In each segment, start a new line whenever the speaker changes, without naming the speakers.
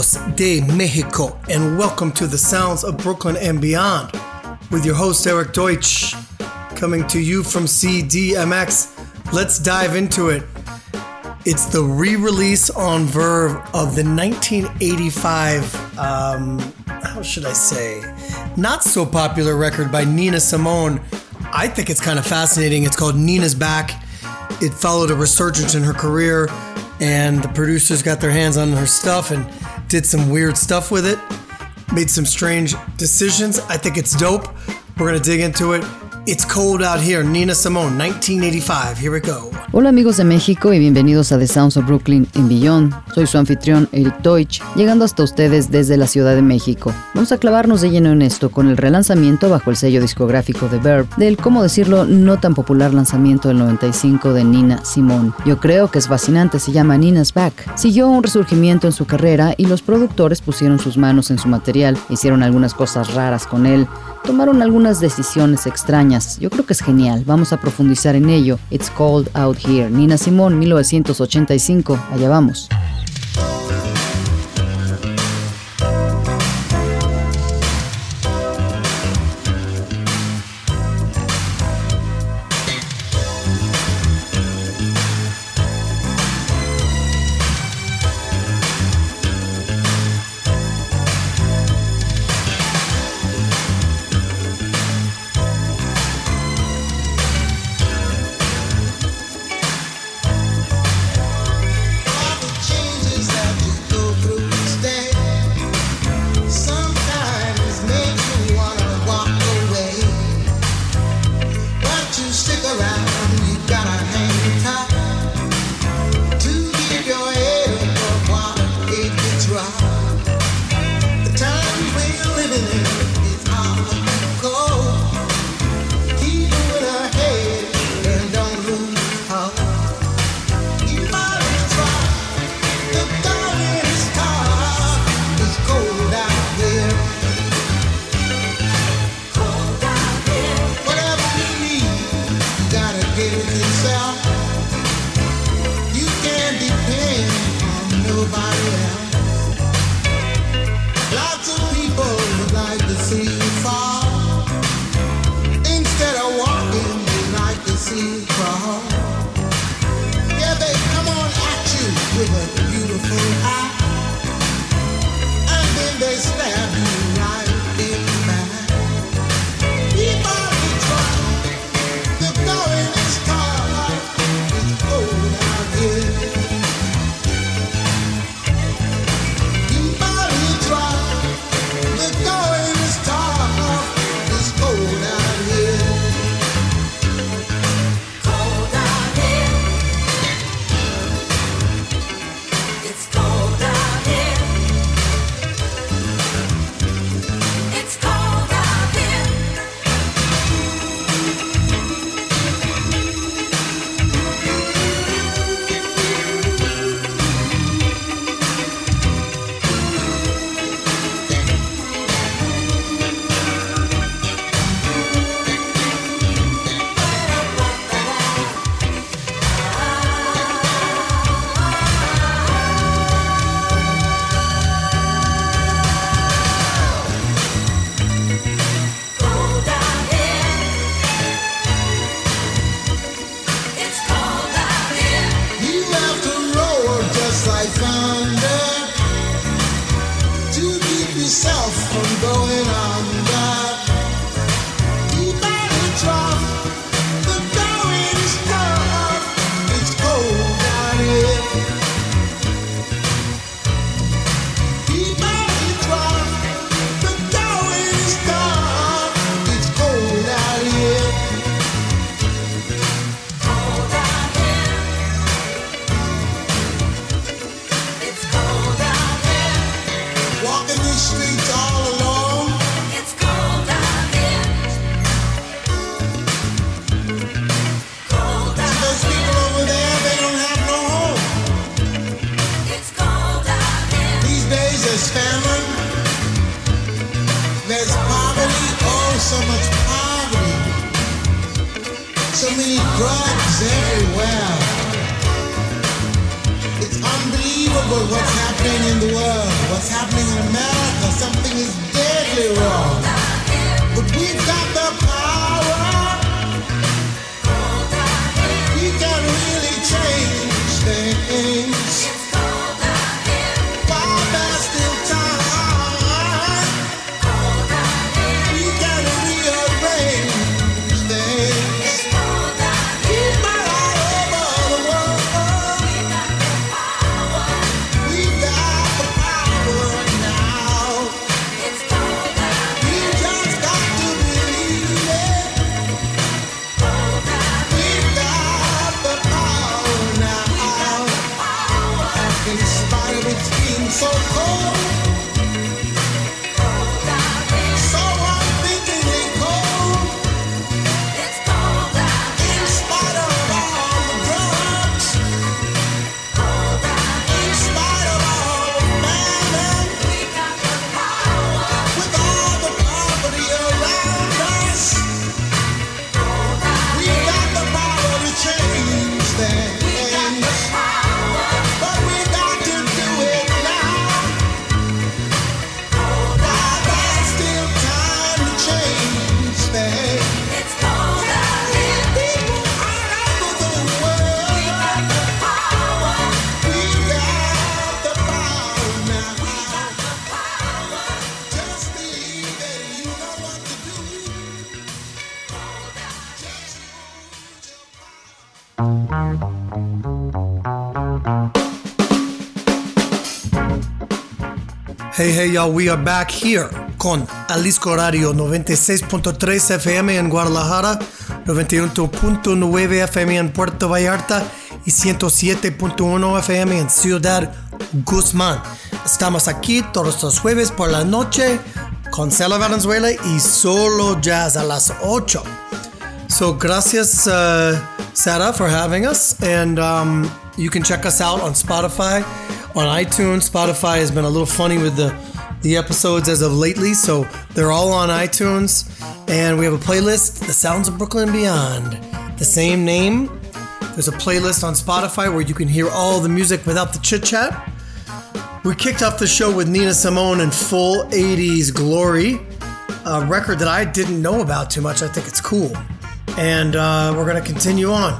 De Mexico, and welcome to the sounds of Brooklyn and beyond with your host Erik Deutsch, coming to you from CDMX. Let's dive into it. It's the re release on Verve of the 1985, um, how should I say, not so popular record by Nina Simone. I think it's kind of fascinating. It's called Nina's Back. It followed a resurgence in her career and the producers got their hands on her stuff and did some weird stuff with it, made some strange decisions. I think it's dope. We're gonna dig into it. It's Cold Out Here, Nina Simone, 1985. Here we go.
Hola amigos de México y bienvenidos a The Sounds of Brooklyn en Beyond. Soy su anfitrión Eric Deutsch, llegando hasta ustedes desde la Ciudad de México. Vamos a clavarnos de lleno en esto con el relanzamiento bajo el sello discográfico de Verb del, como decirlo, no tan popular lanzamiento del 95 de Nina Simone. Yo creo que es fascinante, se llama Nina's Back. Siguió un resurgimiento en su carrera y los productores pusieron sus manos en su material, hicieron algunas cosas raras con él, tomaron algunas decisiones extrañas. Yo creo que es genial, vamos a profundizar en ello. It's Cold Out Here, Nina Simone, 1985. Allá vamos.
Hey, hey, y'all, we are back here con Alisco Radio 96.3 FM en Guadalajara, 91.9 FM en Puerto Vallarta y 107.1 FM en Ciudad Guzmán. Estamos aquí todos los jueves por la noche con Cela Valenzuela y solo jazz a las 8. So gracias, uh, Sarah, for having us. And um, you can check us out on Spotify, on iTunes. Spotify has been a little funny with the, the episodes as of lately, so they're all on iTunes. And we have a playlist, The Sounds of Brooklyn Beyond. The same name. There's a playlist on Spotify where you can hear all the music without the chit chat. We kicked off the show with Nina Simone in full 80s glory, a record that I didn't know about too much. I think it's cool. And uh, we're going to continue on.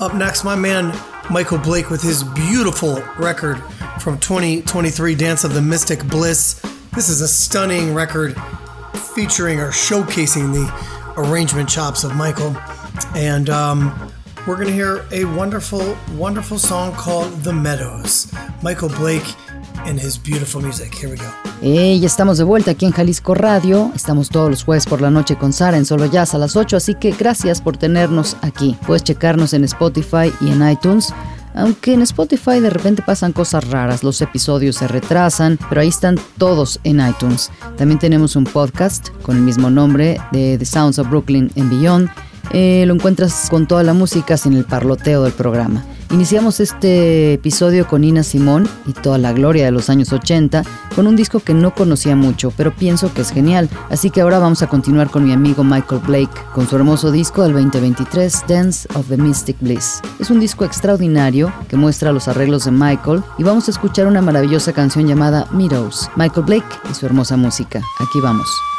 Up next, my man Michael Blake with his beautiful record from 2023 Dance of the Mystic Bliss. This is a stunning record featuring or showcasing the arrangement chops of Michael. And um, we're going to hear a wonderful, wonderful song called The Meadows. Michael Blake and his beautiful music. Here we go.
Ya estamos de vuelta aquí en Jalisco Radio. Estamos todos los jueves por la noche con Sara en Solo Jazz a las 8, así que gracias por tenernos aquí. Puedes checarnos en Spotify y en iTunes. Aunque en Spotify de repente pasan cosas raras, los episodios se retrasan, pero ahí están todos en iTunes. También tenemos un podcast con el mismo nombre de The Sounds of Brooklyn and Beyond. Eh, lo encuentras con toda la música sin el parloteo del programa. Iniciamos este episodio con Nina Simón y toda la gloria de los años 80 con un disco que no conocía mucho, pero pienso que es genial. Así que ahora vamos a continuar con mi amigo Michael Blake con su hermoso disco del 2023, Dance of the Mystic Bliss. Es un disco extraordinario que muestra los arreglos de Michael y vamos a escuchar una maravillosa canción llamada Meadows. Michael Blake y su hermosa música. Aquí vamos.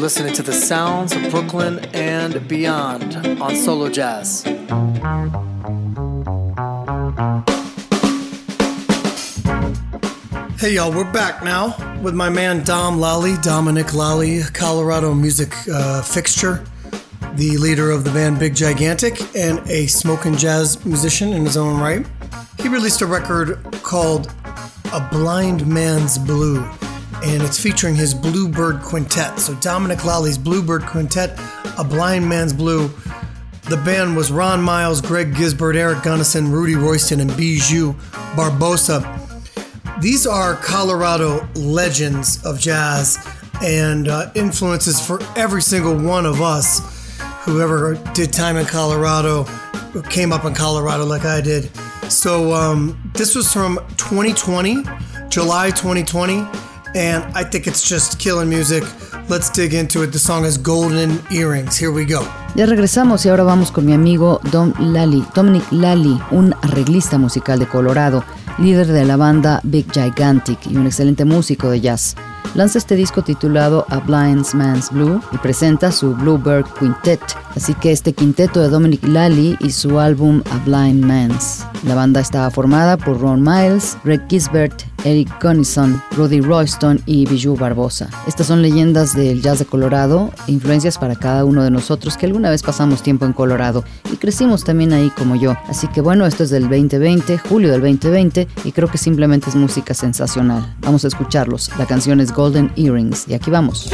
Listening to the sounds of Brooklyn and beyond on Solo Jazz. Hey, y'all, we're back now with my man Dom Lalli, Dominic Lalli, Colorado music uh, fixture, the leader of the band Big Gigantic, and a smoking jazz musician in his own right. He released a record called A Blind Man's Blue and it's featuring his Bluebird Quintet. So Dominic Lalli's Bluebird Quintet, A Blind Man's Blue. The band was Ron Miles, Greg Gisbert, Eric Gunnison, Rudy Royston, and Bijou Barbosa. These are Colorado legends of jazz and uh, influences for every single one of us who ever did time in Colorado, came up in Colorado like I did. So um, this was from 2020, July 2020 and I think it's just killing music. Let's dig into it. The song is Golden Earrings. Here we go.
Ya regresamos y ahora vamos con mi amigo Dom Lally, Dominic Lally, un arreglista musical de Colorado, líder de la banda Big Gigantic y un excelente músico de jazz. Lanza este disco titulado A Blind Man's Blue y presenta su Bluebird Quintet, así que este quinteto de Dominic Lally y su álbum A Blind Man's. La banda está formada por Ron Miles, Greg Gisbert, Eric Gunnison, Rudy Royston y Bijou Barbosa. Estas son leyendas del jazz de Colorado, influencias para cada uno de nosotros que alguna vez pasamos tiempo en Colorado y crecimos también ahí como yo. Así que bueno, esto es del 2020, julio del 2020 y creo que simplemente es música sensacional. Vamos a escucharlos. La canción es Golden Earrings y aquí vamos.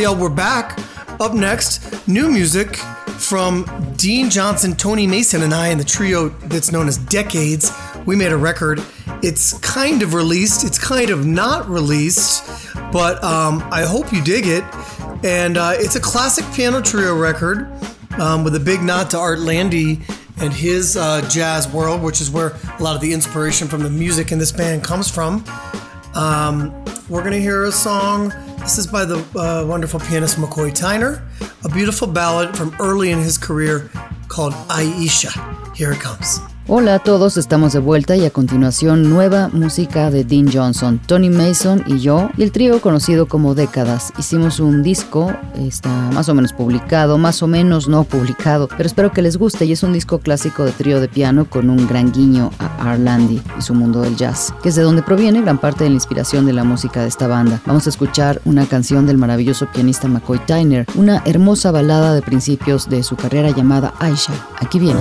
Y'all, we're back. Up next, new music from Dean Johnson, Tony Mason, and I in the trio that's known as Decades. We made a record. It's kind of released, it's kind of not released, but um, I hope you dig it. And uh, it's a classic piano trio record um, with a big nod to Art Lande and his uh, jazz world, which is where a lot of the inspiration from the music in this band comes from. Um, we're going to hear a song. This is by the uh, wonderful pianist McCoy Tyner, a beautiful ballad from early in his career called Aisha. Here it comes.
Hola a todos, estamos de vuelta y a continuación nueva música de Dean Johnson, Tony Mason y yo y el trío conocido como Décadas. Hicimos un disco, está más o menos publicado, más o menos no publicado, pero espero que les guste y es un disco clásico de trío de piano con un gran guiño a Arlandy y su mundo del jazz, que es de donde proviene gran parte de la inspiración de la música de esta banda. Vamos a escuchar una canción del maravilloso pianista McCoy Tyner, una hermosa balada de principios de su carrera llamada Aisha. Aquí viene.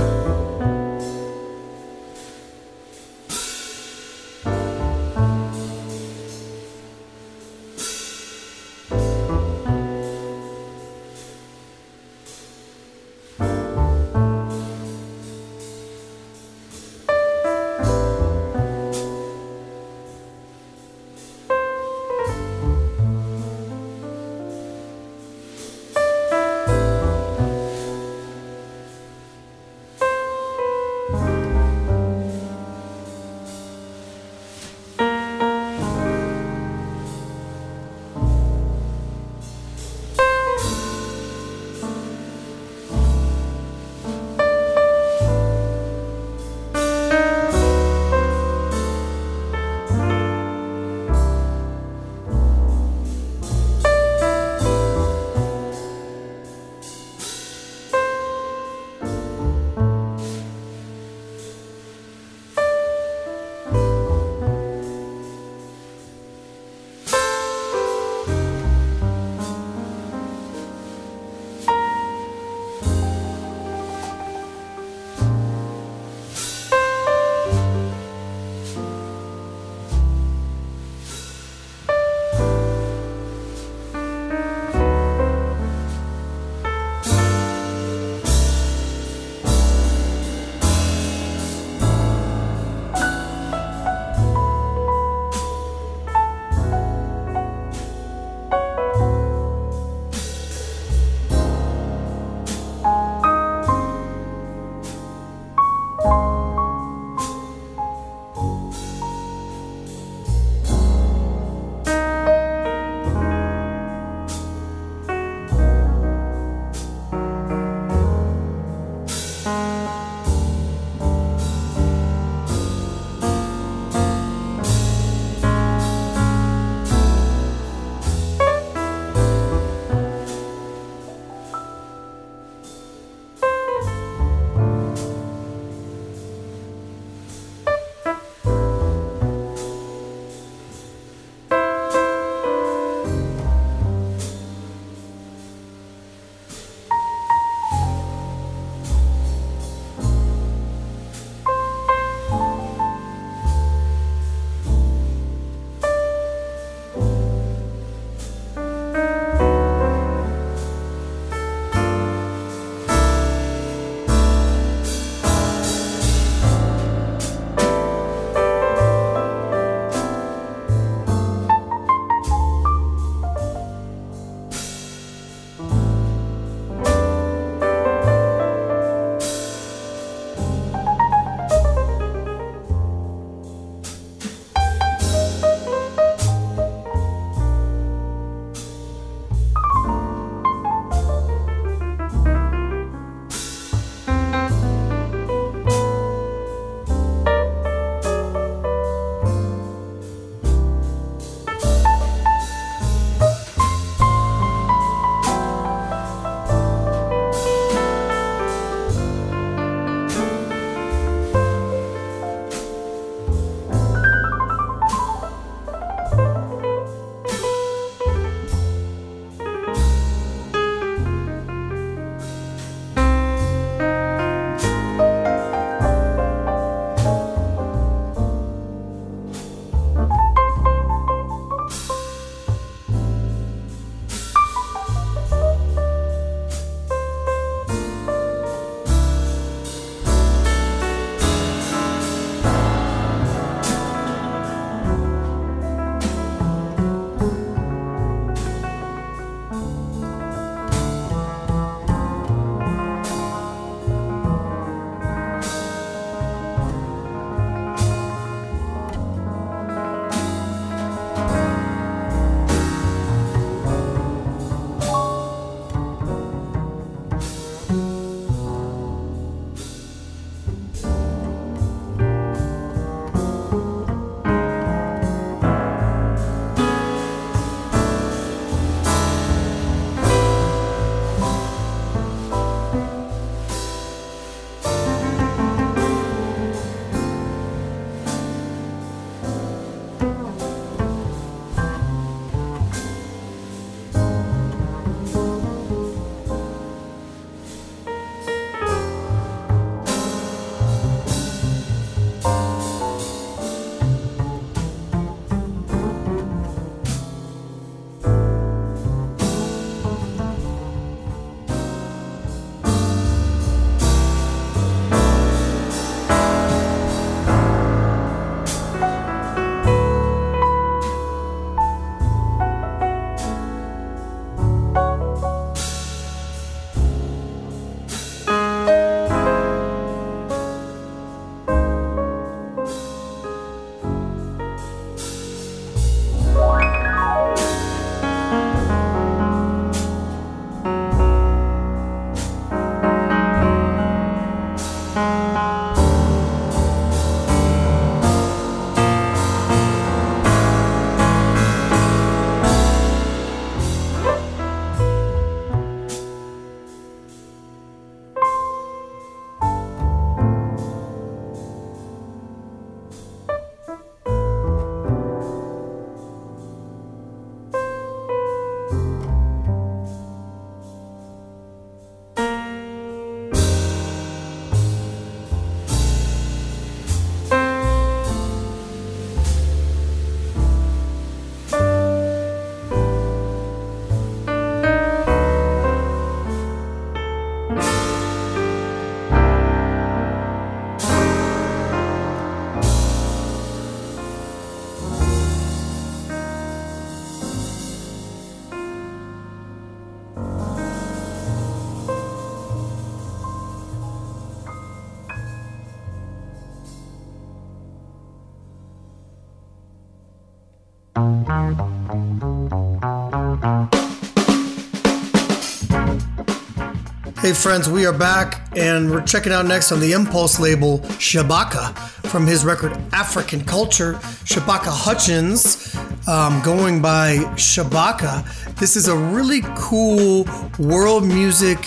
Hey friends, we are back and we're checking out next on the Impulse label Shabaka from his record Afrikan Culture. Shabaka Hutchings, um, going by Shabaka. This is a really cool world music,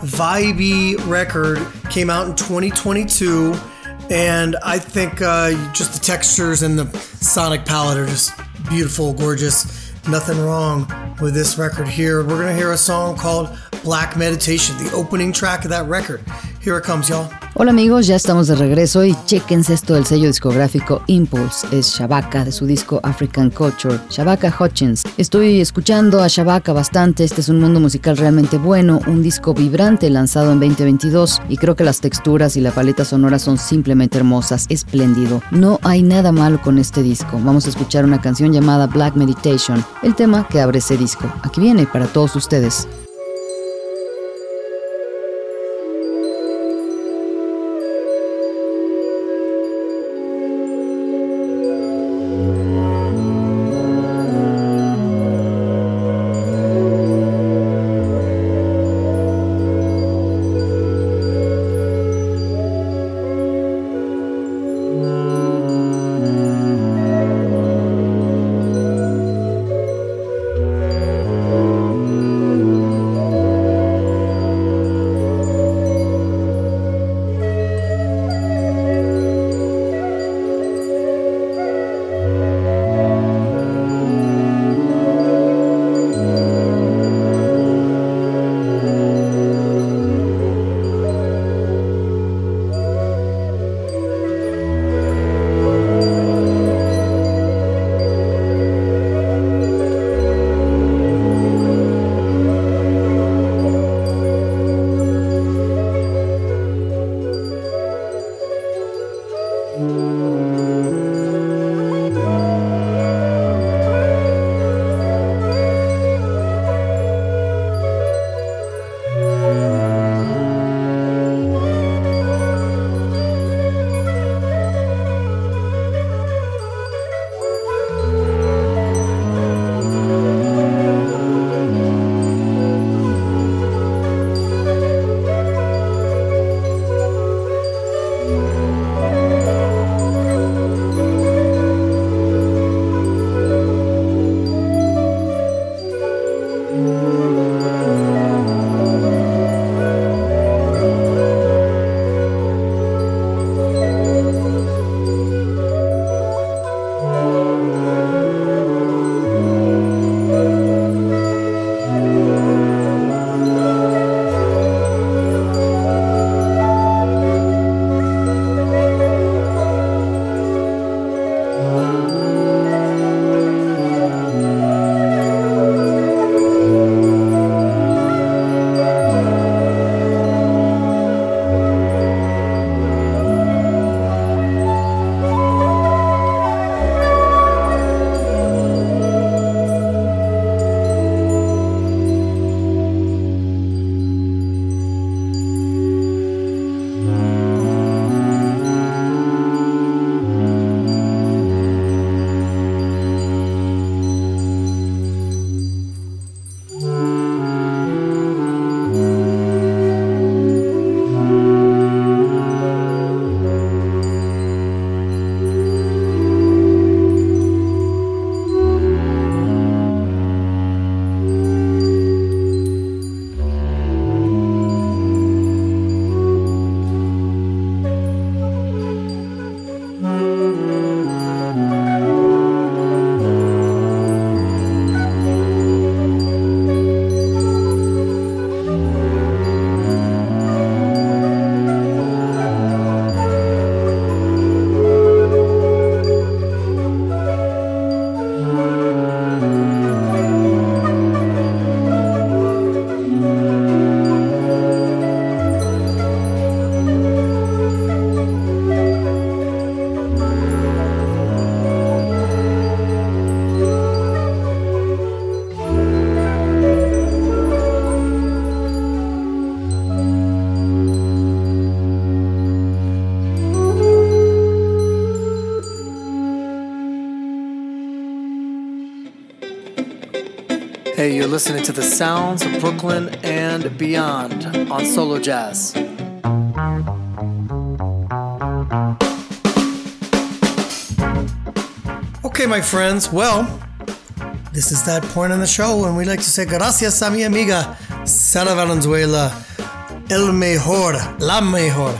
vibey record. Came out in 2022, and I think uh, just the textures and the sonic palette are just beautiful, gorgeous. Nothing wrong with this record here. We're gonna hear a song called Black Meditation, the opening track of that record. Here it comes, y'all.
Hola amigos, ya estamos de regreso y chequense esto del sello discográfico Impulse, es Shabaka de su disco African Culture, Shabaka Hutchins. Estoy escuchando a Shabaka bastante, este es un mundo musical realmente bueno, un disco vibrante lanzado en 2022 y creo que las texturas y la paleta sonora son simplemente hermosas, espléndido. No hay nada malo con este disco. Vamos a escuchar una canción llamada Black Meditation, el tema que abre ese disco. Aquí viene para todos ustedes.
Listening to the sounds of Brooklyn and beyond on Solo Jazz. Okay, my friends, well, this is that point in the show when we like to say gracias a mi amiga Sara Valenzuela, el mejor, la mejor,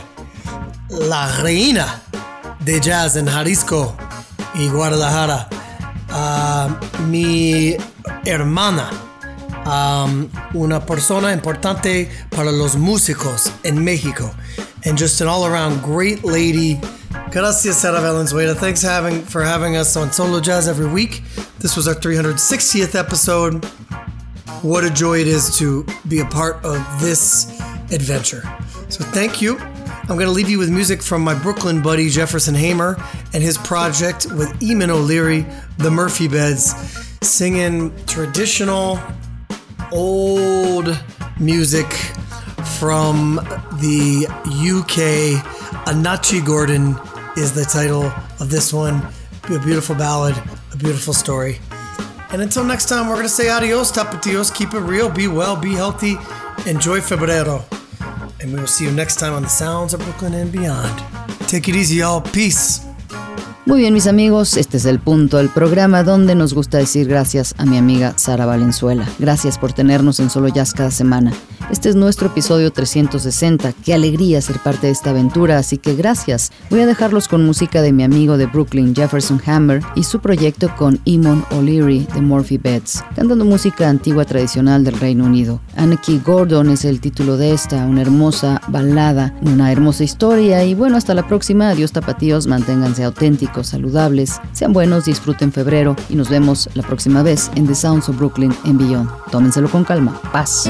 la reina de jazz en Jalisco y Guadalajara. Uh, mi hermana, um, una persona importante para los músicos en México, and just an all-around great lady. Gracias, Sara Valenzuela. Thanks having, for having us on Solo Jazz every week. This was our 360th episode. What a joy it is to be a part of this adventure. So thank you. I'm going to leave you with music from my Brooklyn buddy Jefferson Hamer and his project with Eamon O'Leary, the Murphy Beds, singing traditional old music from the UK. Annachie Gordon is the title of this one. A beautiful ballad, a beautiful story. And until next time, we're going to say adios, tapatios. Keep it real, be well, be healthy, enjoy febrero. And we will see you next time on the Sounds of Brooklyn and Beyond. Take it easy, y'all. Peace.
Muy bien, mis amigos, este es el punto del programa donde nos gusta decir gracias a mi amiga Sara Valenzuela. Gracias por tenernos en Solo Jazz cada semana. Este es nuestro episodio 360. Qué alegría ser parte de esta aventura, así que gracias. Voy a dejarlos con música de mi amigo de Brooklyn, Jefferson Hammer, y su proyecto con Eamon O'Leary de Murphy Beds, cantando música antigua tradicional del Reino Unido. Anarchy Gordon es el título de esta, una hermosa balada, una hermosa historia, y bueno, hasta la próxima. Adiós tapatíos, manténganse auténticos, saludables, sean buenos, disfruten febrero, y nos vemos la próxima vez en The Sounds of Brooklyn en Beyond. Tómenselo con calma. Paz.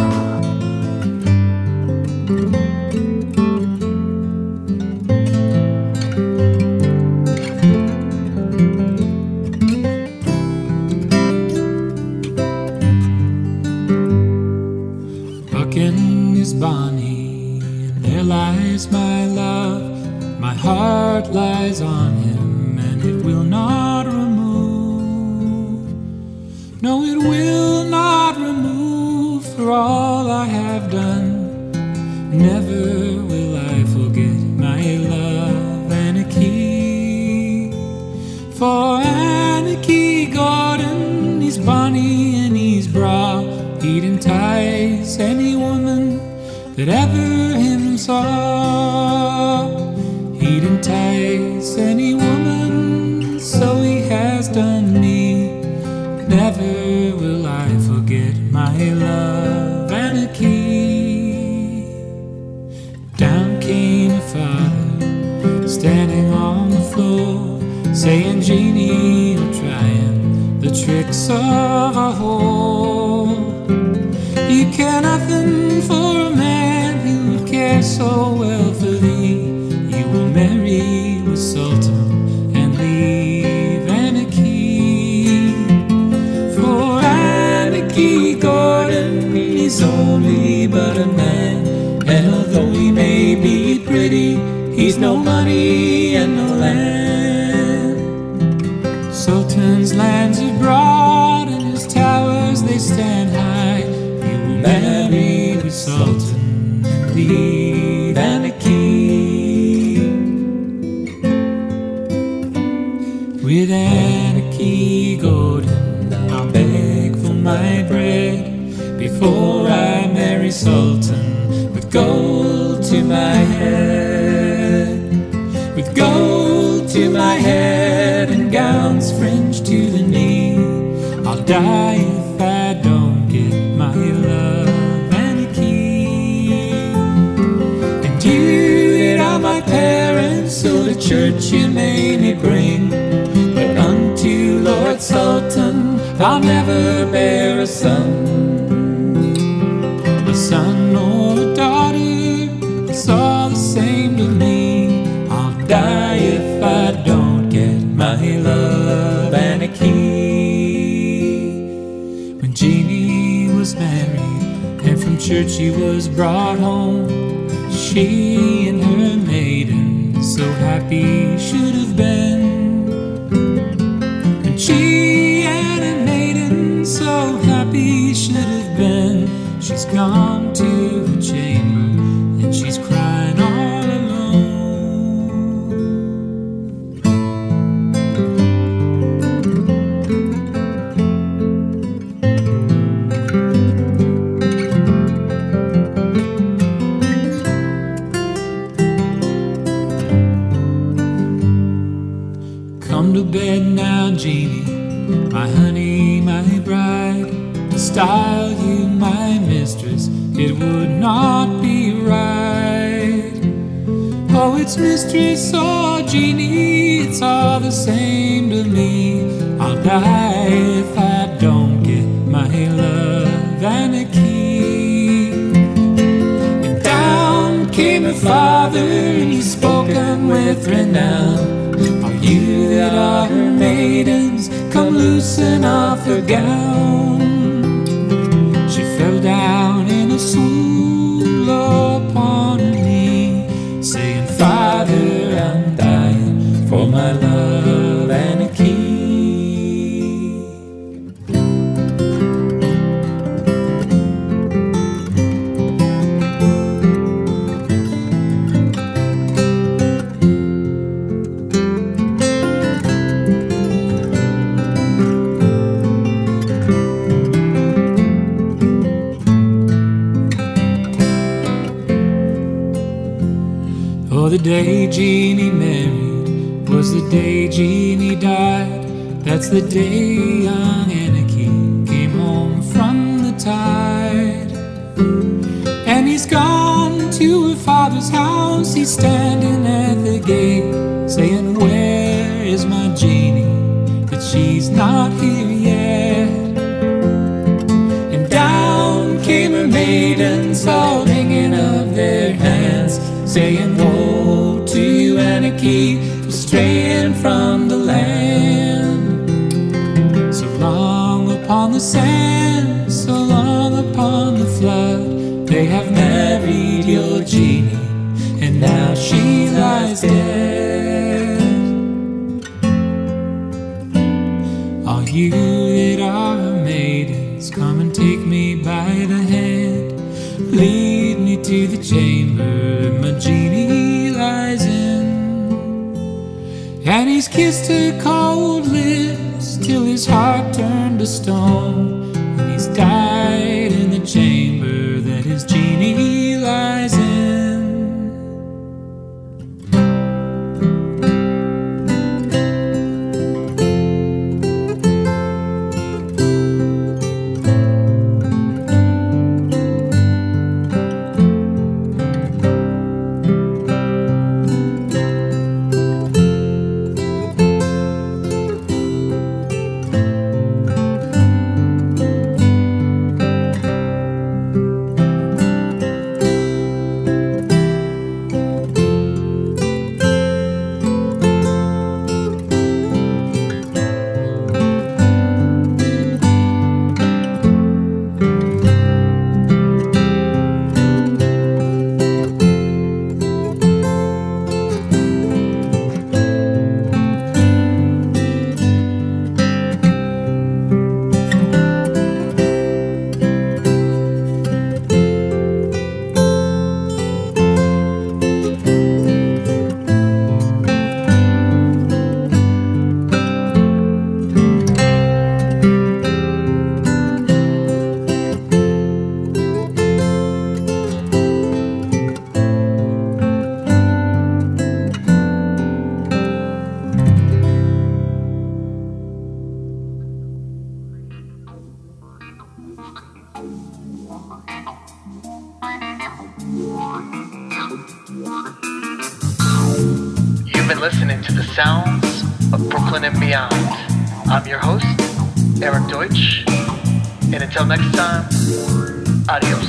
Lands are broad and his towers they stand high. Die if I don't get my love Annachie. And you that are my parents, so the church you made me bring. But unto Lord Saltoun, I'll never bear a son. church she was brought home. She and her maiden, so happy should have been. And she and her maiden, so happy should have been. She's gone. Same to me. I'll die if I don't get my love Annachie. And down came her father, and he spoken with renown. All you that are her maidens, come loosen off her gown. He's standing at the gate, saying, Where is my Jeannie? That she's not here yet. And down came her maidens, all hanging up their hands, saying, Woe to you, Annachie, for straying from the land. So long upon the sand, kissed her cold lips till his heart turned to stone.
Your host, Erik Deutsch. And until next time, adios.